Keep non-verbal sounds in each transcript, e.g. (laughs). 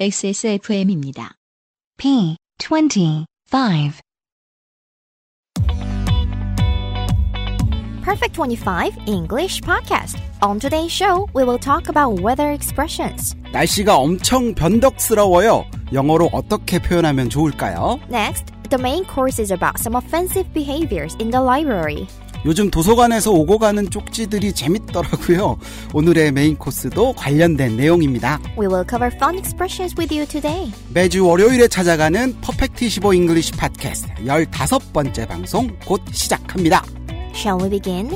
XSFM입니다. P 25 Perfect 25 English Podcast. On today's show, we will talk about weather expressions. 날씨가 엄청 변덕스러워요. 영어로 어떻게 표현하면 좋을까요? Next, the main course is about some offensive behaviors in the library. 요즘 도서관에서 오고 가는 쪽지들이 재밌더라고요. 오늘의 main course도 관련된 내용입니다. We will cover fun expressions with you today. 매주 월요일에 찾아가는 Perfect 25 English Podcast 15번째 방송 곧 시작합니다. Shall we begin?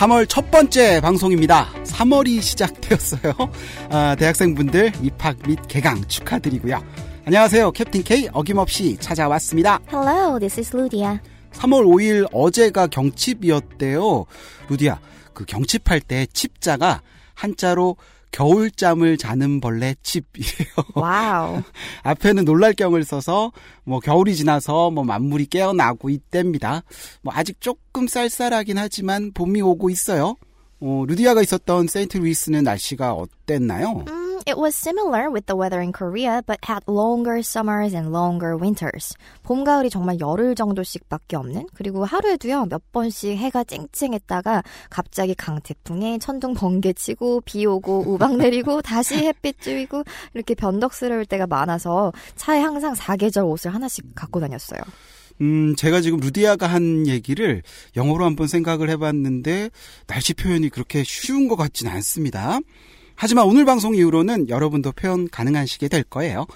삼월첫 번째 방송입니다. 3월이 시작되었어요. 아, 대학생분들 입학 및 개강 축하드리고요. 안녕하세요. 캡틴 K 어김없이 찾아왔습니다. Hello, this is Ludia. 3월 5일 어제가 경칩이었대요. 루디야, 그 경칩할 때 칩자가 한자로 겨울잠을 자는 벌레 칩이에요. Wow. (laughs) (laughs) 앞에는 놀랄경을 써서 뭐 겨울이 지나서 뭐 만물이 깨어나고 있답니다. 뭐 아직 조금 쌀쌀하긴 하지만 봄이 오고 있어요. 어, 루디아가 있었던 세인트 루이스는 날씨가 어땠나요? Mm, it was similar with the weather in Korea, but had longer summers and longer winters. 봄, 가을이 정말 열흘 정도씩밖에 없는 그리고 하루에도요 몇 번씩 해가 쨍쨍했다가 갑자기 강태풍에 천둥 번개 치고 비 오고 우박 내리고 (laughs) 다시 햇빛 쬐고 이렇게 변덕스러울 때가 많아서 차에 항상 사계절 옷을 하나씩 갖고 다녔어요. 음, 제가 지금 루디아가 한 얘기를 영어로 한번 생각을 해봤는데 날씨 표현이 그렇게 쉬운 것 같진 않습니다. 하지만 오늘 방송 이후로는 여러분도 표현 가능하시게 될 거예요.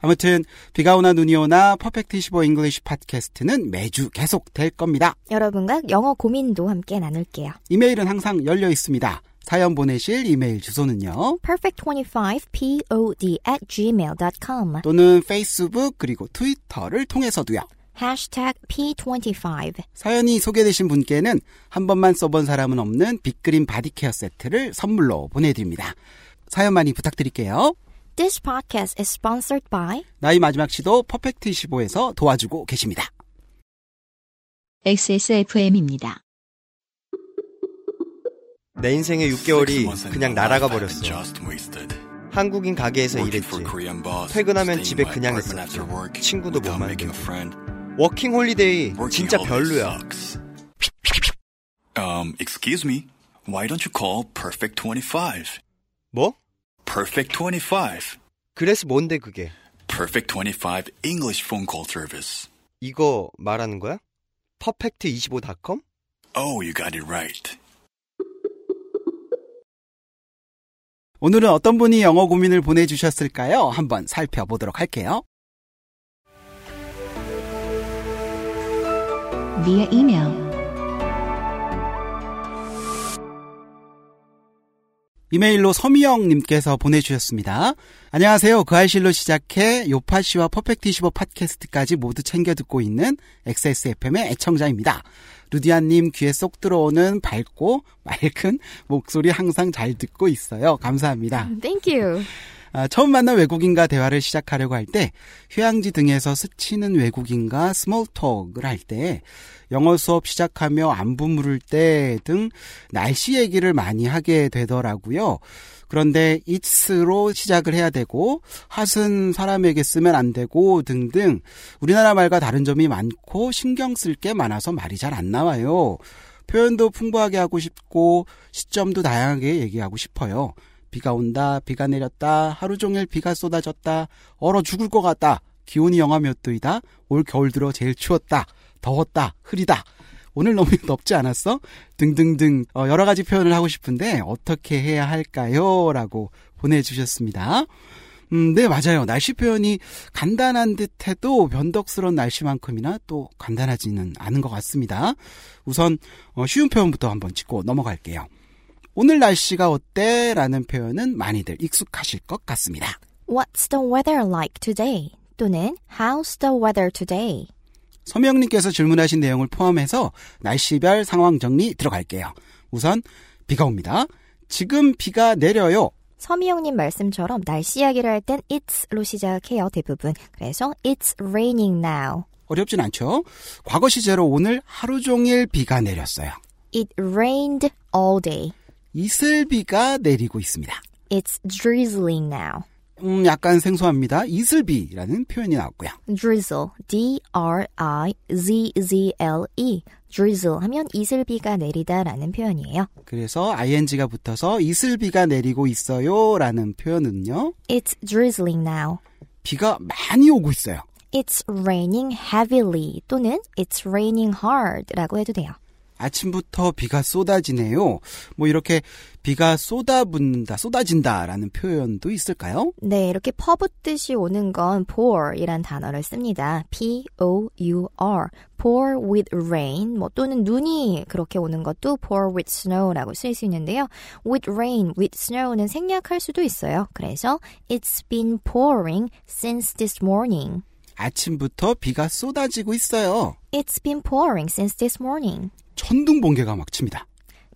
아무튼 비가 오나 눈이 오나 Perfect 25 English Podcast는 매주 계속 될 겁니다. 여러분과 영어 고민도 함께 나눌게요. 이메일은 항상 열려 있습니다. 사연 보내실 이메일 주소는요. perfect25pod at gmail.com 또는 페이스북 그리고 트위터를 통해서도요. Hashtag p25 사연이 소개되신 분께는 한 번만 써본 사람은 없는 빅그린 body care 세트를 선물로 보내드립니다. 사연 많이 부탁드릴게요. This podcast is sponsored by 나의 마지막 시도 Perfect 25에서 도와주고 계십니다. XSFM입니다. 내 인생의 6개월이 그냥 날아가 버렸어. 한국인 가게에서 일했지. 퇴근하면 집에 그냥 있었지. 친구도 못 만들고. 워킹 홀리데이 진짜 별로야. Um, excuse me. Why don't you call Perfect 25? 뭐? Perfect 25. 그래서 뭔데 그게? Perfect 25 English phone call service. 이거 말하는 거야? 퍼펙트25.com? Oh, you got it right. 오늘은 어떤 분이 영어 고민을 보내주셨을까요? 한번 살펴보도록 할게요. Via email 이메일로 서미영님께서 보내주셨습니다. 안녕하세요. 그 알실로 시작해 요파 씨와 퍼펙트 25 팟캐스트까지 모두 챙겨 듣고 있는 XSFM의 애청자입니다. 루디아님 귀에 쏙 들어오는 밝고 맑은 목소리 항상 잘 듣고 있어요. 감사합니다. Thank you. 아, 처음 만난 외국인과 대화를 시작하려고 할 때 휴양지 등에서 스치는 외국인과 small talk을 할 때 영어 수업 시작하며 안부 물을 때 등 날씨 얘기를 많이 하게 되더라고요. 그런데 it's로 시작을 해야 되고 핫은 사람에게 쓰면 안 되고 등등 우리나라 말과 다른 점이 많고 신경 쓸 게 많아서 말이 잘 안 나와요. 표현도 풍부하게 하고 싶고 시점도 다양하게 얘기하고 싶어요. 비가 온다, 비가 내렸다, 하루 종일 비가 쏟아졌다, 얼어 죽을 것 같다, 기온이 영하 몇 도이다, 올 겨울 들어 제일 추웠다, 더웠다, 흐리다, 오늘 너무 (laughs) 덥지 않았어? 등등등 어, 여러 가지 표현을 하고 싶은데 어떻게 해야 할까요? 라고 보내주셨습니다. 음, 네, 맞아요. 날씨 표현이 간단한 듯 해도 변덕스러운 날씨만큼이나 또 간단하지는 않은 것 같습니다. 우선 어, 쉬운 표현부터 한번 짚고 넘어갈게요. 오늘 날씨가 어때? 라는 표현은 많이들 익숙하실 것 같습니다. What's the weather like today? 또는 How's the weather today? 서명님께서 질문하신 내용을 포함해서 날씨별 상황 정리 들어갈게요. 우선 비가 옵니다. 지금 비가 내려요. 서미영님 말씀처럼 날씨 이야기를 할 땐 it'로 시작해요, 대부분. 그래서 it's raining now. 어렵진 않죠? 과거 시제로 오늘 하루 종일 비가 내렸어요. It rained all day. 이슬비가 내리고 있습니다. It's drizzling now. 음, 약간 생소합니다. 이슬비라는 표현이 나왔고요. drizzle, D-R-I-Z-Z-L-E, drizzle 하면 이슬비가 내리다라는 표현이에요. 그래서 ing가 붙어서 이슬비가 내리고 있어요라는 표현은요. It's drizzling now. 비가 많이 오고 있어요. It's raining heavily 또는 It's raining hard라고 해도 돼요. 아침부터 비가 쏟아지네요. 뭐 이렇게 비가 쏟아붓는다, 쏟아진다라는 표현도 있을까요? 네, 이렇게 퍼붓듯이 오는 건 pour이란 단어를 씁니다. P-O-U-R, pour with rain, 뭐 또는 눈이 그렇게 오는 것도 pour with snow라고 쓸수 있는데요. with rain, with snow는 생략할 수도 있어요. 그래서 it's been pouring since this morning. 아침부터 비가 쏟아지고 있어요. It's been pouring since this morning. 천둥 번개가 막 칩니다.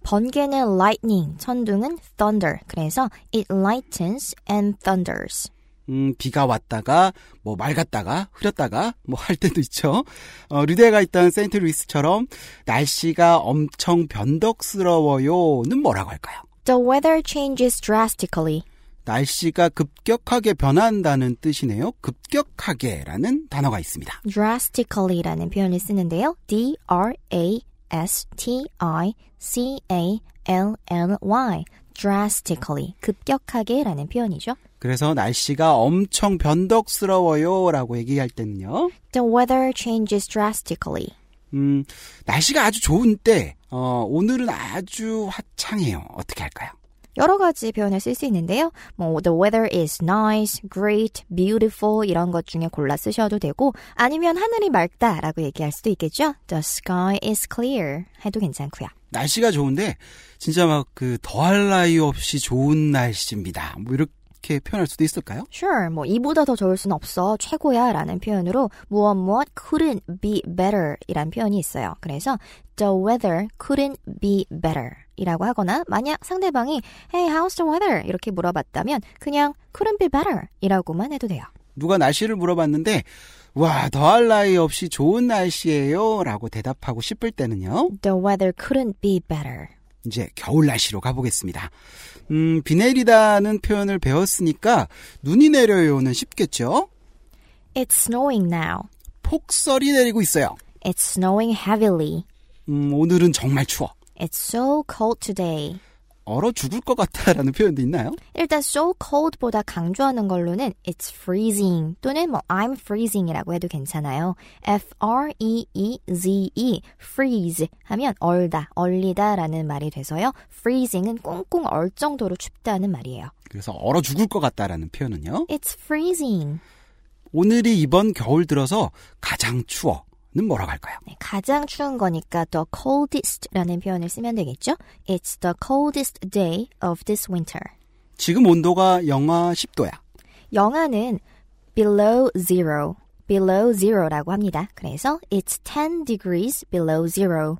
번개는 lightning, 천둥은 thunder. 그래서 it lightens and thunders. 음, 비가 왔다가 뭐 맑았다가 흐렸다가 뭐 할 때도 있죠. 어, 류대가 있던 세인트루이스처럼 날씨가 엄청 변덕스러워요는 뭐라고 할까요? The weather changes drastically. 날씨가 급격하게 변한다는 뜻이네요. 급격하게라는 단어가 있습니다. drastically라는 표현을 쓰는데요. D R A S T I C A L L Y drastically 급격하게라는 표현이죠. 그래서 날씨가 엄청 변덕스러워요라고 얘기할 때는요. The weather changes drastically. 음, 날씨가 아주 좋은 때 어, 오늘은 아주 화창해요. 어떻게 할까요? 여러 가지 표현을 쓸 수 있는데요. 뭐 the weather is nice, great, beautiful 이런 것 중에 골라 쓰셔도 되고 아니면 하늘이 맑다라고 얘기할 수도 있겠죠. The sky is clear 해도 괜찮고요. 날씨가 좋은데 진짜 막 그 더할 나위 없이 좋은 날씨입니다. 뭐 이렇게 표현할 수도 있을까요? Sure, 뭐 이보다 더 좋을 순 없어, 최고야라는 표현으로 무엇 무엇 couldn't be better 이란 표현이 있어요. 그래서 the weather couldn't be better 이라고 하거나 만약 상대방이 Hey, how's the weather? 이렇게 물어봤다면 그냥 couldn't be better 이라고만 해도 돼요. 누가 날씨를 물어봤는데 와 더할 나위 없이 좋은 날씨예요 라고 대답하고 싶을 때는요. The weather couldn't be better. 이제 겨울 날씨로 가보겠습니다. 음, 비 내리다는 표현을 배웠으니까 눈이 내려요는 쉽겠죠? It's snowing now. 폭설이 내리고 있어요. It's snowing heavily. 음, 오늘은 정말 추워. It's so cold today. 얼어 죽을 것 같다라는 표현도 있나요? 일단 so cold보다 강조하는 걸로는 it's freezing 또는 뭐 I'm freezing이라고 해도 괜찮아요. F R E E Z E freeze 하면 얼다, 얼리다라는 말이 돼서요. freezing은 꽁꽁 얼 정도로 춥다는 말이에요. 그래서 얼어 죽을 것 같다라는 표현은요. It's freezing. 오늘이 이번 겨울 들어서 가장 추워. 는 뭐라고 할까요? 네, 가장 추운 거니까 the coldest라는 표현을 쓰면 되겠죠? It's the coldest day of this winter. 지금 온도가 영하 10도야. 영하는 below zero, below zero라고 합니다. 그래서 it's 10 degrees below zero.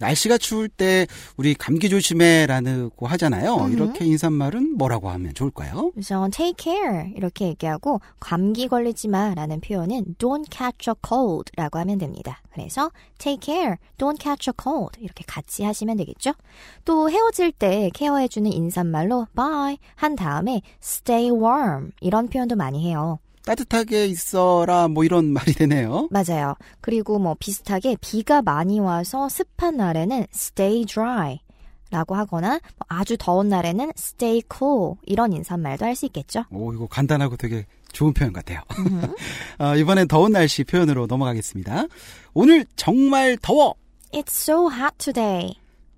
날씨가 추울 때 우리 감기 조심해라고 하잖아요. 이렇게 인사말은 뭐라고 하면 좋을까요? 그래서 take care 이렇게 얘기하고 감기 걸리지 마라는 표현은 don't catch a cold라고 하면 됩니다. 그래서 take care, don't catch a cold 이렇게 같이 하시면 되겠죠? 또 헤어질 때 케어해주는 인사말로 bye 한 다음에 stay warm 이런 표현도 많이 해요. 따뜻하게 있어라 뭐 이런 (laughs) 말이 되네요. 맞아요. 그리고 뭐 비슷하게 비가 많이 와서 습한 날에는 stay dry 라고 하거나 뭐 아주 더운 날에는 stay cool 이런 인사말도 할 수 있겠죠. 오 이거 간단하고 되게 좋은 표현 같아요. 어, (laughs) 이번엔 더운 날씨 표현으로 넘어가겠습니다. 오늘 정말 더워. It's so hot today.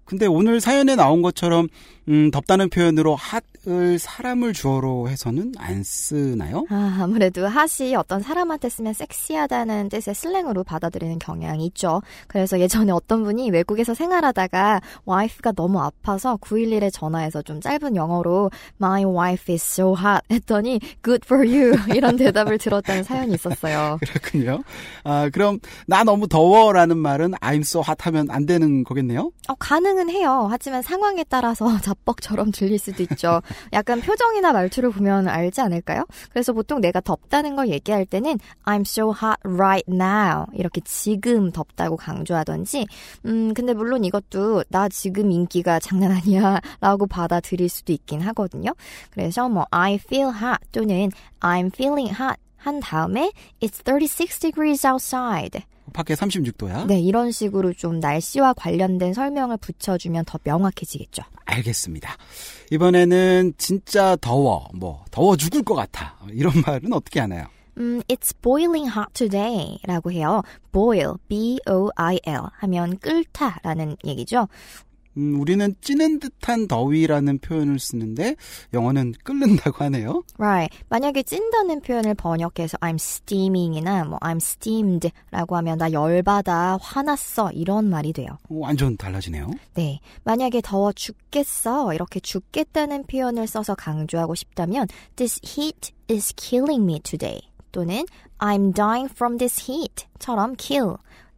근데 오늘 사연에 나온 것처럼 음, 덥다는 표현으로 핫 을 사람을 주어로 해서는 안 쓰나요? 아, 아무래도 핫이 어떤 사람한테 쓰면 섹시하다는 뜻의 슬랭으로 받아들이는 경향이 있죠. 그래서 예전에 어떤 분이 외국에서 생활하다가 와이프가 너무 아파서 911에 전화해서 좀 짧은 영어로 My wife is so hot 했더니 Good for you (laughs) 이런 대답을 들었다는 사연이 있었어요. (laughs) 그렇군요. 아, 그럼 나 너무 더워라는 말은 I'm so hot 하면 안 되는 거겠네요? 어, 가능은 해요. 하지만 상황에 따라서 (laughs) 자뻑처럼 들릴 수도 있죠. 약간 표정이나 말투를 보면 알지 않을까요? 그래서 보통 내가 덥다는 걸 얘기할 때는 I'm so hot right now 이렇게 지금 덥다고 강조하던지 음 근데 물론 이것도 나 지금 인기가 장난 아니야 라고 받아들일 수도 있긴 하거든요. 그래서 뭐 I feel hot 또는 I'm feeling hot 한 다음에 It's 36 degrees outside. 밖에 36도야? 네, 이런 식으로 좀 날씨와 관련된 설명을 붙여주면 더 명확해지겠죠. 알겠습니다. 이번에는 진짜 더워, 뭐, 더워 죽을 것 같아. 이런 (laughs) 말은 어떻게 하나요? 음, it's boiling hot today 라고 해요. boil, b-o-i-l 하면 끓다 라는 얘기죠. 음, 우리는 찌는 듯한 더위라는 표현을 쓰는데 영어는 끓는다고 하네요. Right. 만약에 찐다는 표현을 번역해서 I'm steaming이나 뭐 I'm steamed라고 하면 나 열받아, 화났어 이런 말이 돼요. 완전 달라지네요. 네. 만약에 더워 죽겠어 이렇게 죽겠다는 표현을 써서 강조하고 싶다면 This heat is killing me today 또는 I'm dying from this heat처럼 kill,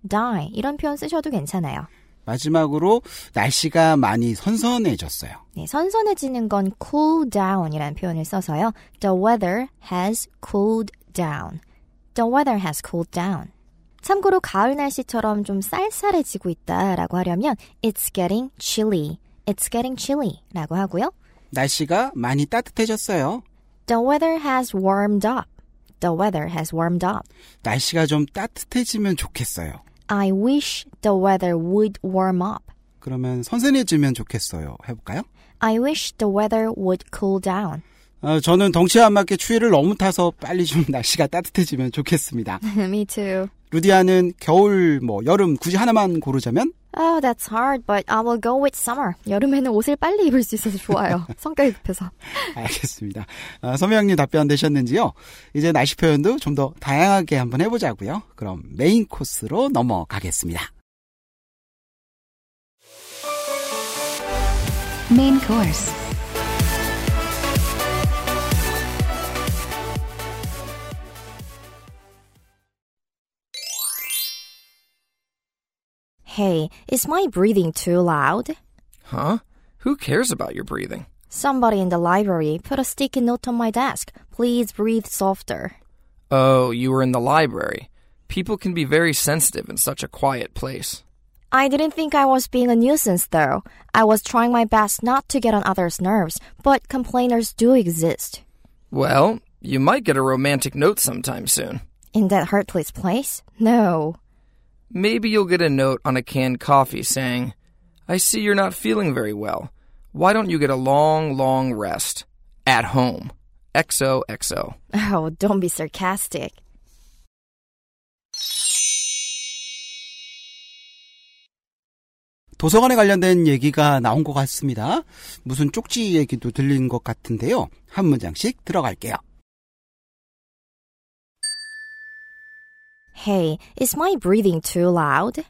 die 이런 표현 쓰셔도 괜찮아요. 마지막으로 날씨가 많이 선선해졌어요. 네, 선선해지는 건 cool down이라는 표현을 써서요. The weather has cooled down. The weather has cooled down. 참고로 가을 날씨처럼 좀 쌀쌀해지고 있다라고 하려면 it's getting chilly. It's getting chilly라고 하고요. 날씨가 많이 따뜻해졌어요. The weather has warmed up. The weather has warmed up. 날씨가 좀 따뜻해지면 좋겠어요. I wish the weather would warm up. 그러면 선선해지면 좋겠어요. 해볼까요? I wish the weather would cool down. 어, 저는 덩치에 안 맞게 추위를 너무 타서 빨리 좀 날씨가 따뜻해지면 좋겠습니다. Me too. 루디아는 겨울, 뭐 여름 굳이 하나만 고르자면 Oh, that's hard, but I will go with summer. 여름에는 옷을 빨리 입을 수 있어서 좋아요. (laughs) 성격이 급해서. 알겠습니다. 아, 서명님 답변 되셨는지요? 이제 날씨 표현도 좀 더 다양하게 한번 해보자고요. 그럼 메인 코스로 넘어가겠습니다. Main course. Hey, is my breathing too loud? Huh? Who cares about your breathing? Somebody in the library put a sticky note on my desk. Please breathe softer. Oh, you were in the library. People can be very sensitive in such a quiet place. I didn't think I was being a nuisance though. I was trying my best not to get on others' nerves, but complainers do exist. Well, you might get a romantic note sometime soon. In that heartless place? No. Maybe you'll get a note on a canned coffee saying, I see you're not feeling very well. Why don't you get a long, long rest? At home. XOXO. Oh, don't be sarcastic. 도서관에 관련된 얘기가 나온 것 같습니다. 무슨 쪽지 얘기도 들린 것 같은데요. 한 문장씩 들어갈게요. Hey, is my breathing too loud?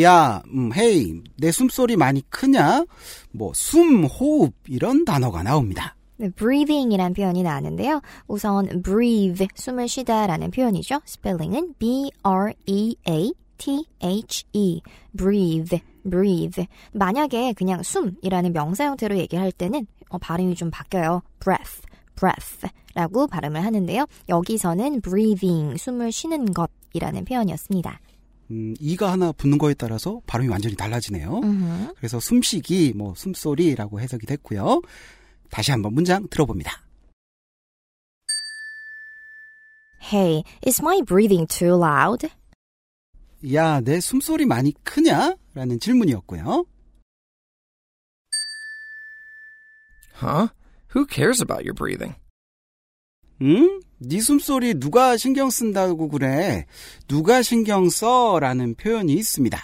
야, 음, 헤이, 내 숨소리 많이 크냐? 뭐, 숨, 호흡, 이런 단어가 나옵니다. 네, breathing이란 표현이 나왔는데요. 우선 breathe, 숨을 쉬다라는 표현이죠. 스펠링은 B-R-E-A-T-H-E. breathe, breathe. 만약에 그냥 숨이라는 명사 형태로 얘기할 때는 어, 발음이 좀 바뀌어요. breath, breath 라고 발음을 하는데요. 여기서는 breathing, 숨을 쉬는 것이라는 표현이었습니다. 음, 이가 하나 붙는 거에 따라서 발음이 완전히 달라지네요. 음흠. 그래서 숨쉬기, 뭐, 숨소리라고 해석이 됐고요. 다시 한번 문장 들어봅니다. Hey, is my breathing too loud? 야, 내 숨소리 많이 크냐? 라는 질문이었고요. Huh? Who cares about your breathing? 응? 네 숨소리 누가 신경 쓴다고 그래? 누가 신경 써? 라는 표현이 있습니다.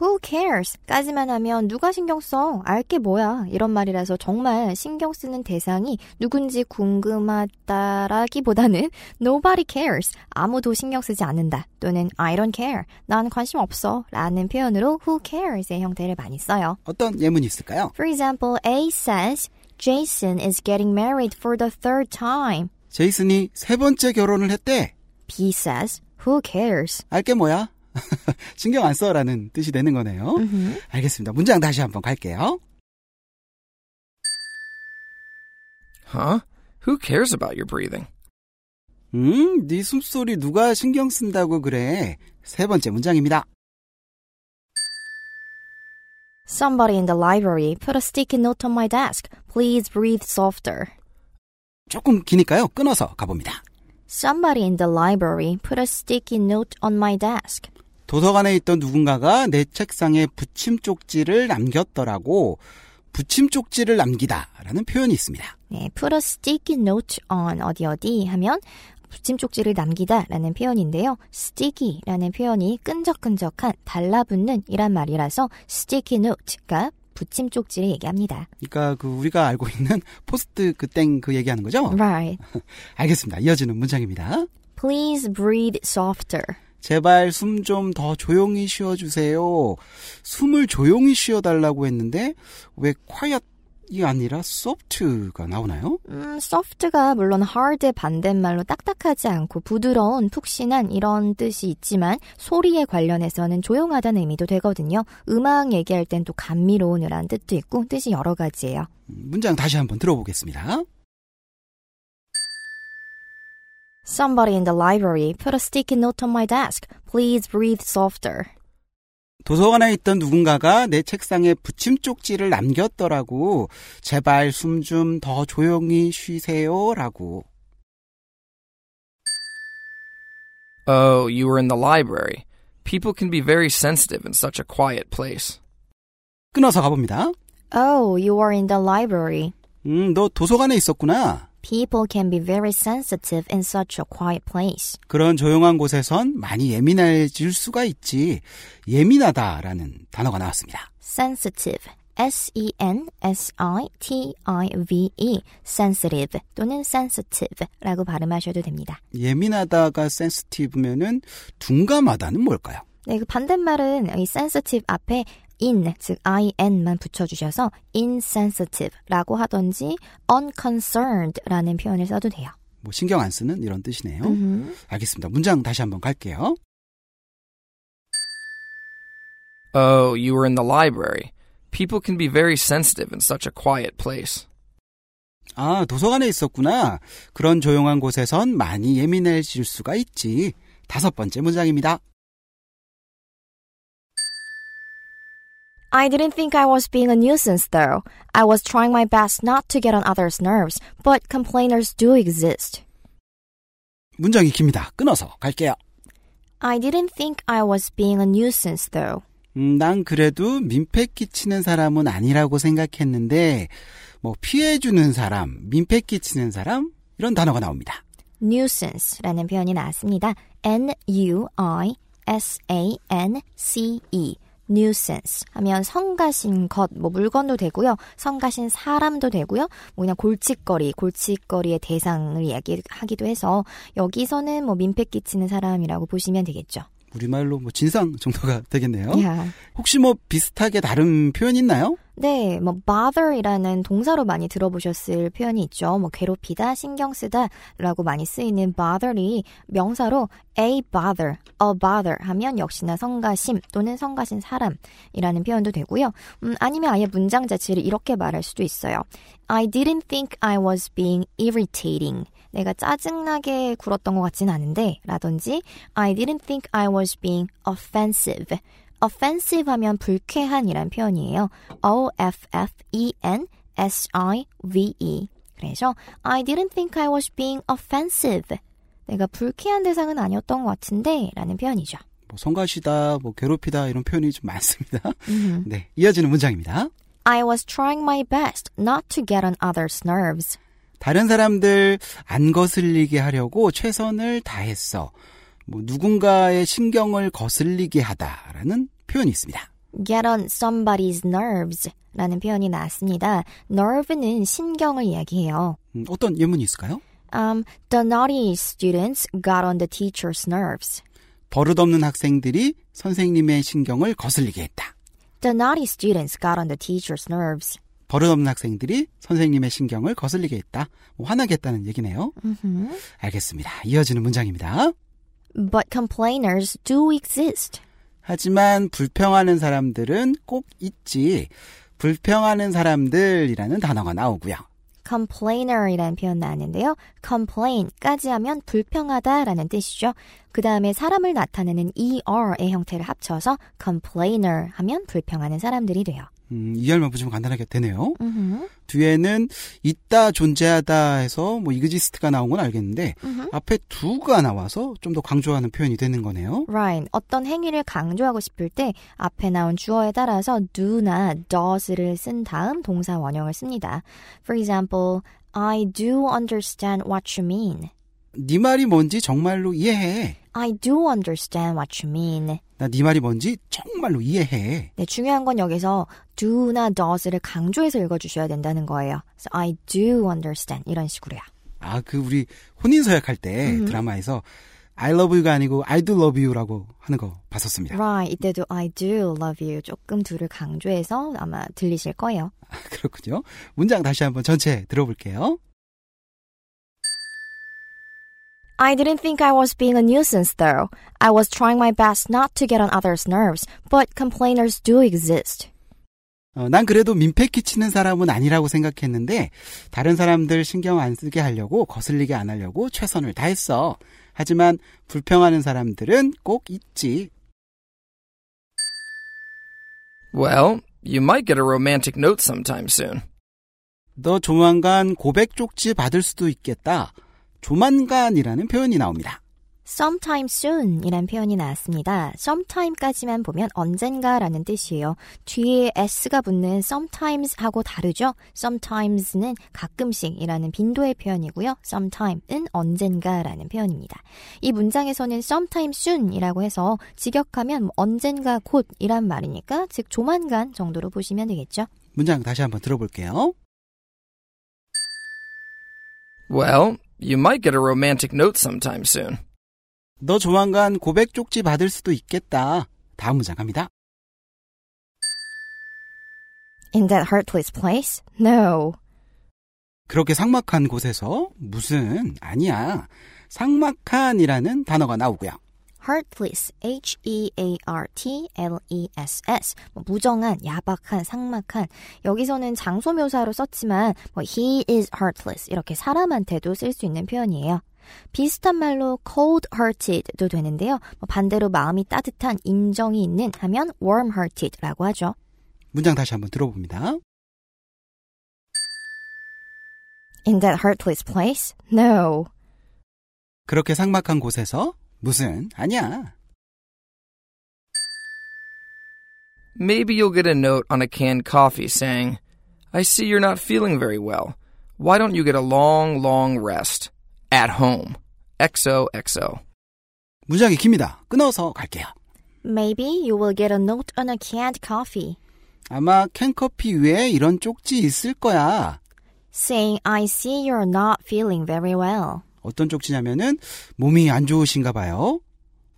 Who cares? 까지만 하면 누가 신경 써? 알게 뭐야? 이런 말이라서 정말 신경 쓰는 대상이 누군지 궁금하다라기보다는 (laughs) nobody cares. 아무도 신경 쓰지 않는다. 또는 I don't care. 난 관심 없어. 라는 표현으로 who cares의 형태를 많이 써요. 어떤 예문이 있을까요? For example, A says, Jason is getting married for the third time. 제이슨이 세 번째 결혼을 했대. B says, who cares? 알게 뭐야? 신경 안 써라는 뜻이 되는 거네요. 알겠습니다. 문장 다시 한번 갈게요. Huh? Who cares about your breathing? 음, 네 숨소리 누가 신경 쓴다고 그래. 세 번째 문장입니다. Somebody in the library put a sticky note on my desk. Please breathe softer. 조금 기니까요. 끊어서 가봅니다. Somebody in the library put a sticky note on my desk. 도서관에 있던 누군가가 내 책상에 붙임 쪽지를 남겼더라고. 붙임 쪽지를 남기다라는 표현이 있습니다. 네, put a sticky note on 어디 어디 하면 붙임 쪽지를 남기다라는 표현인데요. sticky라는 표현이 끈적끈적한 달라붙는 이란 말이라서 sticky note가 붙임 쪽지를 얘기합니다. 그러니까 그 우리가 알고 있는 포스트 그 땡 그 얘기하는 거죠? Right. (laughs) 알겠습니다. 이어지는 문장입니다. Please breathe softer. 제발 숨 좀 더 조용히 쉬어주세요. 숨을 조용히 쉬어달라고 했는데 왜 quiet 이 아니라 soft가 나오나요? 음, soft가 물론 hard의 반대말로 딱딱하지 않고 부드러운, 푹신한 이런 뜻이 있지만 소리에 관련해서는 조용하다는 의미도 되거든요. 음악 얘기할 땐 또 감미로운이라는 뜻도 있고 뜻이 여러 가지예요. 문장 다시 한번 들어보겠습니다. Somebody in the library put a sticky note on my desk. Please breathe softer. 도서관에 있던 누군가가 내 책상에 붙임 쪽지를 남겼더라고. 제발 숨 좀 더 조용히 쉬세요 라고. Oh, you were in the library. People can be very sensitive in such a quiet place. 끊어서 가봅니다. Oh, you are in the library. 음, 너 도서관에 있었구나. People can be very sensitive in such a quiet place. 그런 조용한 곳에선 많이 예민해질 수가 있지. 예민하다라는 단어가 나왔습니다. sensitive. S-E-N-S-I-T-I-V-E. sensitive 또는 sensitive라고 발음하셔도 됩니다. 예민하다가 sensitive면은 둔감하다는 뭘까요? 네, 그 반대말은 이 sensitive 앞에 in, 즉 in만 붙여주셔서 insensitive라고 하던지 unconcerned라는 표현을 써도 돼요. 뭐 신경 안 쓰는 이런 뜻이네요. 음흠. 알겠습니다. 문장 다시 한번 갈게요. Oh, you were in the library. People can be very sensitive in such a quiet place. 아, 도서관에 있었구나. 그런 조용한 곳에선 많이 예민해질 수가 있지. 다섯 번째 문장입니다. I didn't think I was being a nuisance though. I was trying my best not to get on others' nerves, but complainers do exist. 문장이 깁니다. 끊어서 갈게요. I didn't think I was being a nuisance though. 음, 난 그래도 민폐 끼치는 사람은 아니라고 생각했는데, 뭐, 피해주는 사람, 민폐 끼치는 사람, 이런 단어가 나옵니다. nuisance라는 표현이 나왔습니다. N-U-I-S-A-N-C-E. nuisance 하면 성가신 것, 뭐 물건도 되고요. 성가신 사람도 되고요. 뭐 그냥 골칫거리, 골칫거리의 대상을 이야기하기도 해서 여기서는 뭐 민폐 끼치는 사람이라고 보시면 되겠죠. 우리말로 뭐 진상 정도가 되겠네요. 야. 혹시 뭐 비슷하게 다른 표현 있나요? 네, 뭐 bother이라는 동사로 많이 들어보셨을 표현이 있죠. 뭐 괴롭히다, 신경 쓰다라고 많이 쓰이는 bother이 명사로 a bother, a bother 하면 역시나 성가심 또는 성가신 사람이라는 표현도 되고요. 음, 아니면 아예 문장 자체를 이렇게 말할 수도 있어요. I didn't think I was being irritating. 내가 짜증나게 굴었던 것 같진 않은데 라든지 I didn't think I was being offensive. Offensive 하면 불쾌한이란 표현이에요. O-F-F-E-N-S-I-V-E. 그래서 I didn't think I was being offensive. 내가 불쾌한 대상은 아니었던 것 같은데 라는 표현이죠. 뭐 성가시다, 뭐 괴롭히다 이런 표현이 좀 많습니다. (laughs) 네, 이어지는 문장입니다. I was trying my best not to get on others' nerves. 다른 사람들 안 거슬리게 하려고 최선을 다했어. 뭐 누군가의 신경을 거슬리게 하다라는 표현이 있습니다. get on somebody's nerves 라는 표현이 나왔습니다. nerve는 신경을 이야기해요. 음, 어떤 예문이 있을까요? Um, the naughty students got on the teacher's nerves. 버릇없는 학생들이 선생님의 신경을 거슬리게 했다. The naughty students got on the teacher's nerves. 버릇없는 학생들이 선생님의 신경을 거슬리게 했다. 뭐 화나게 했다는 얘기네요. 음흠. 알겠습니다. 이어지는 문장입니다. But complainers do exist. 하지만 불평하는 사람들은 꼭 있지. 불평하는 사람들이라는 단어가 나오고요. complainer이라는 표현 나왔는데요. complain까지 하면 불평하다라는 뜻이죠. 그 다음에 사람을 나타내는 er의 형태를 합쳐서 complainer 하면 불평하는 사람들이 돼요. 음, 이해할만 보시면 간단하게 되네요. 음흠. 뒤에는 있다 존재하다 해서 뭐 exist가 나온 건 알겠는데 음흠. 앞에 do가 나와서 좀 더 강조하는 표현이 되는 거네요. Right. 어떤 행위를 강조하고 싶을 때 앞에 나온 주어에 따라서 do나 does를 쓴 다음 동사 원형을 씁니다. For example, I do understand what you mean. 네 말이 뭔지 정말로 이해해. I do understand what you mean. 나 네 말이 뭔지 정말로 이해해. 네, 중요한 건 여기서 do나 does를 강조해서 읽어주셔야 된다는 거예요. So I do understand 이런 식으로요. 아, 그 우리 혼인 서약 할 때 음. 드라마에서 I love you가 아니고 I do love you라고 하는 거 봤었습니다. Right. 이때도 I do love you 조금 do를 강조해서 아마 들리실 거예요. 그렇군요. 문장 다시 한번 전체 들어볼게요. I didn't think I was being a nuisance though. I was trying my best not to get on others' nerves, but complainers do exist. 어, 난 그래도 민폐 끼치는 사람은 아니라고 생각했는데 다른 사람들 신경 안 쓰게 하려고 거슬리게 안 하려고 최선을 다했어. 하지만 불평하는 사람들은 꼭 있지. Well, you might get a romantic note sometime soon. 너 조만간 고백 쪽지 받을 수도 있겠다. 조만간이라는 표현이 나옵니다. sometime soon 이란 표현이 나왔습니다. sometime까지만 보면 언젠가 라는 뜻이에요. 뒤에 s가 붙는 sometimes 하고 다르죠? sometimes는 가끔씩 이라는 빈도의 표현이고요. sometime은 언젠가 라는 표현입니다. 이 문장에서는 sometime soon이라고 해서 직역하면 뭐 언젠가 곧 이란 말이니까 즉 조만간 정도로 보시면 되겠죠? 문장 다시 한번 들어볼게요. Well, you might get a romantic note sometime soon. 너 조만간 고백 쪽지 받을 수도 있겠다. 다음 문장 갑니다. In that heartless place? No. 그렇게 삭막한 곳에서 무슨 아니야. 삭막한이라는 단어가 나오고요. Heartless, H-E-A-R-T-L-E-S-S. 뭐 무정한, 야박한, 삭막한. 여기서는 장소 묘사로 썼지만 뭐 he is heartless 이렇게 사람한테도 쓸 수 있는 표현이에요. 비슷한 말로 cold-hearted도 되는데요. 뭐 반대로 마음이 따뜻한, 인정이 있는 하면 warm-hearted라고 하죠. 문장 다시 한번 들어봅니다. In that heartless place? No. 그렇게 삭막한 곳에서 무슨 아니야. Maybe you'll get a note on a canned coffee saying, I see you're not feeling very well. Why don't you get a long, long rest? At home. XOXO. 문장이 깁니다. 끊어서 갈게요. Maybe you will get a note on a canned coffee 아마 캔커피 위에 이런 쪽지 있을 거야. saying, I see you're not feeling very well. 어떤 쪽지냐면은 몸이 안 좋으신가 봐요.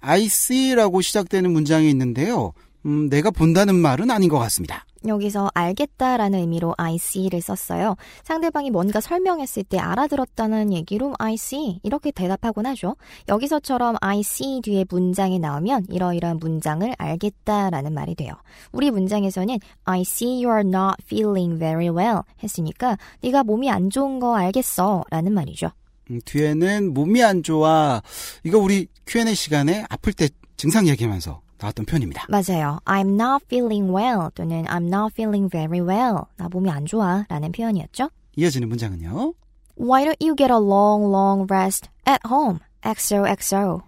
I see라고 시작되는 문장이 있는데요. 음, 내가 본다는 말은 아닌 것 같습니다. 여기서 알겠다라는 의미로 I see를 썼어요. 상대방이 뭔가 설명했을 때 알아들었다는 얘기로 I see 이렇게 대답하곤 하죠. 여기서처럼 I see 뒤에 문장이 나오면 이러이러한 문장을 알겠다라는 말이 돼요. 우리 문장에서는 I see you are not feeling very well 했으니까 네가 몸이 안 좋은 거 알겠어 라는 말이죠. 음, 뒤에는 몸이 안 좋아. 이거 우리 Q&A 시간에 아플 때 증상 얘기하면서 나왔던 표현입니다. 맞아요. I'm not feeling well 또는 I'm not feeling very well. 나 몸이 안 좋아 라는 표현이었죠. 이어지는 문장은요. Why don't you get a long, long rest at home? XOXO.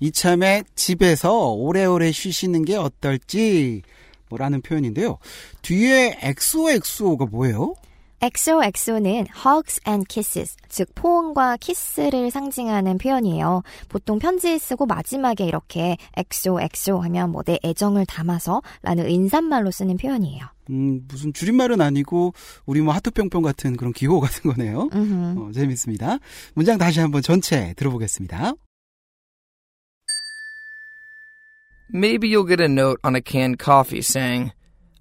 이참에 집에서 오래오래 쉬시는 게 어떨지 뭐라는 표현인데요. 뒤에 XOXO가 뭐예요? XOXO는 hugs and kisses, 즉 포옹과 키스를 상징하는 표현이에요. 보통 편지에 쓰고 마지막에 이렇게 XOXO 하면 뭐 내 애정을 담아서 라는 인사말로 쓰는 표현이에요. 음, 무슨 줄임말은 아니고 우리 뭐 하트뿅뿅 같은 그런 기호 같은 거네요. 어, 재밌습니다. 문장 다시 한번 전체 들어보겠습니다. Maybe you'll get a note on a canned coffee saying,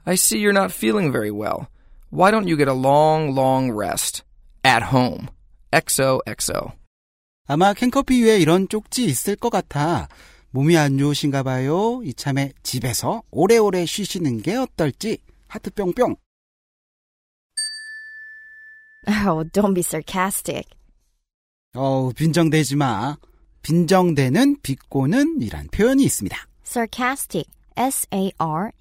I see you're not feeling very well. Why don't you get a long, long rest? At home. XOXO. 아마 캔커피 위에 이런 쪽지 있을 것 같아. 몸이 안 좋으신가 봐요. 이참에 집에서 오래오래 쉬시는 게 어떨지. 하트 뿅뿅. (laughs) Oh, don't be sarcastic. 어, 빈정대지 마. 빈정대는 비꼬는 이란 표현이 있습니다. sarcastic. S-A-R-C-A-S-T-I-C.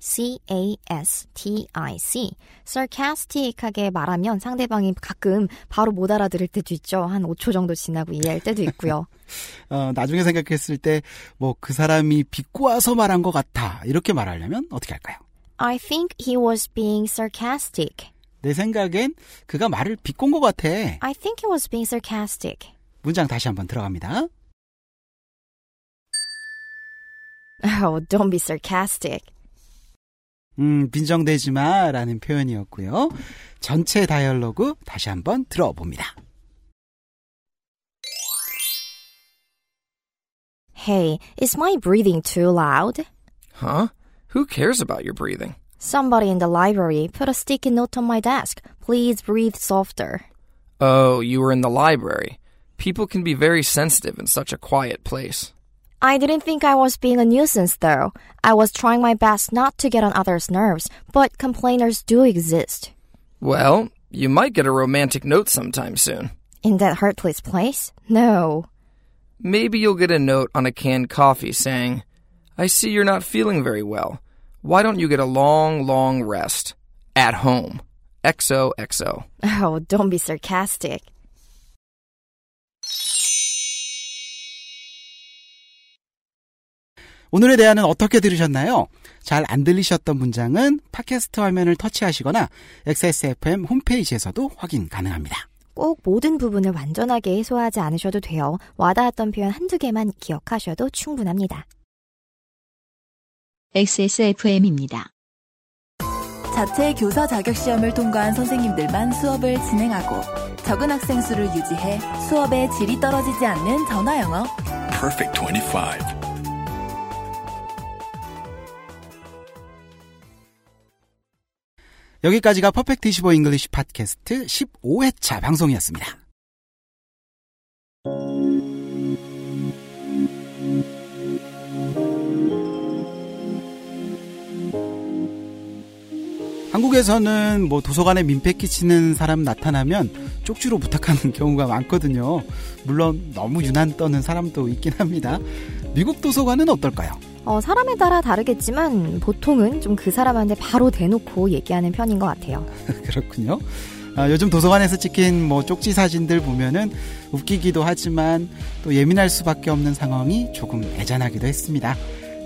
sarcastic하게 말하면 상대방이 가끔 바로 못 알아들을 때도 있죠. 한 5초 정도 지나고 이해할 때도 있고요. (laughs) 어, 나중에 생각했을 때, 뭐, 그 사람이 비꼬아서 말한 것 같아. 이렇게 말하려면 어떻게 할까요? I think he was being sarcastic. 내 생각엔 그가 말을 비꼰 것 같아. I think he was being sarcastic. 문장 다시 한번 들어갑니다. (laughs) Oh, don't be sarcastic. 음, 빈정대지 마 라는 표현이었고요. 전체 다이얼로그 다시 한번 들어봅니다. Hey, is my breathing too loud? Huh? Who cares about your breathing? Somebody in the library put a sticky note on my desk. Please breathe softer. Oh, you were in the library. People can be very sensitive in such a quiet place. I didn't think I was being a nuisance though. I was trying my best not to get on others' nerves, but complainers do exist. Well, you might get a romantic note sometime soon. In that hurtless place? No. Maybe you'll get a note on a canned coffee saying, I see you're not feeling very well. Why don't you get a long, long rest? At home. XOXO. Oh, don't be sarcastic. 오늘의 대화는 어떻게 들으셨나요? 잘 안 들리셨던 문장은 팟캐스트 화면을 터치하시거나 XSFM 홈페이지에서도 확인 가능합니다. 꼭 모든 부분을 완전하게 해소하지 않으셔도 돼요. 와닿았던 표현 한두 개만 기억하셔도 충분합니다. XSFM입니다. 자체 교사 자격 시험을 통과한 선생님들만 수업을 진행하고 적은 학생 수를 유지해 수업의 질이 떨어지지 않는 전화 영어. Perfect 25. 여기까지가 Perfect 25 English Podcast 15회차 방송이었습니다. 한국에서는 뭐 도서관에 민폐 끼치는 사람 나타나면 쪽지로 부탁하는 (laughs) 경우가 많거든요. 물론 너무 유난 떠는 사람도 있긴 합니다. 미국 도서관은 어떨까요? 어, 사람에 따라 다르겠지만 보통은 좀 그 사람한테 바로 대놓고 얘기하는 편인 것 같아요. (laughs) 그렇군요. 아, 요즘 도서관에서 찍힌 뭐 쪽지 사진들 보면은 웃기기도 하지만 또 예민할 수밖에 없는 상황이 조금 애잔하기도 했습니다.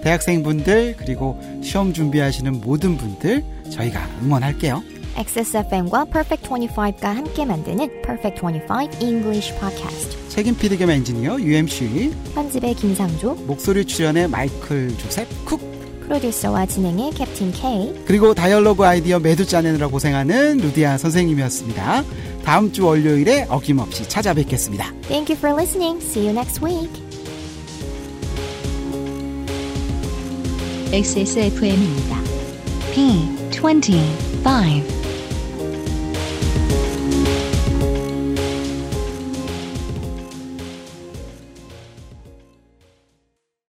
대학생분들 그리고 시험 준비하시는 모든 분들 저희가 응원할게요. XSFM과 Perfect 25가 함께 만드는 Perfect 25 English Podcast. 책임 PD 겸 엔지니어 UMC 편집의 김상조, 목소리 출연의 마이클 조셉 co-producer와 진행의 캡틴 K. 그리고 dialogue 아이디어 매주 짜내느라 고생하는 루디아 선생님이었습니다. 다음 주 월요일에 어김없이 찾아뵙겠습니다. Thank you for listening. See you next week. XSFM입니다. P25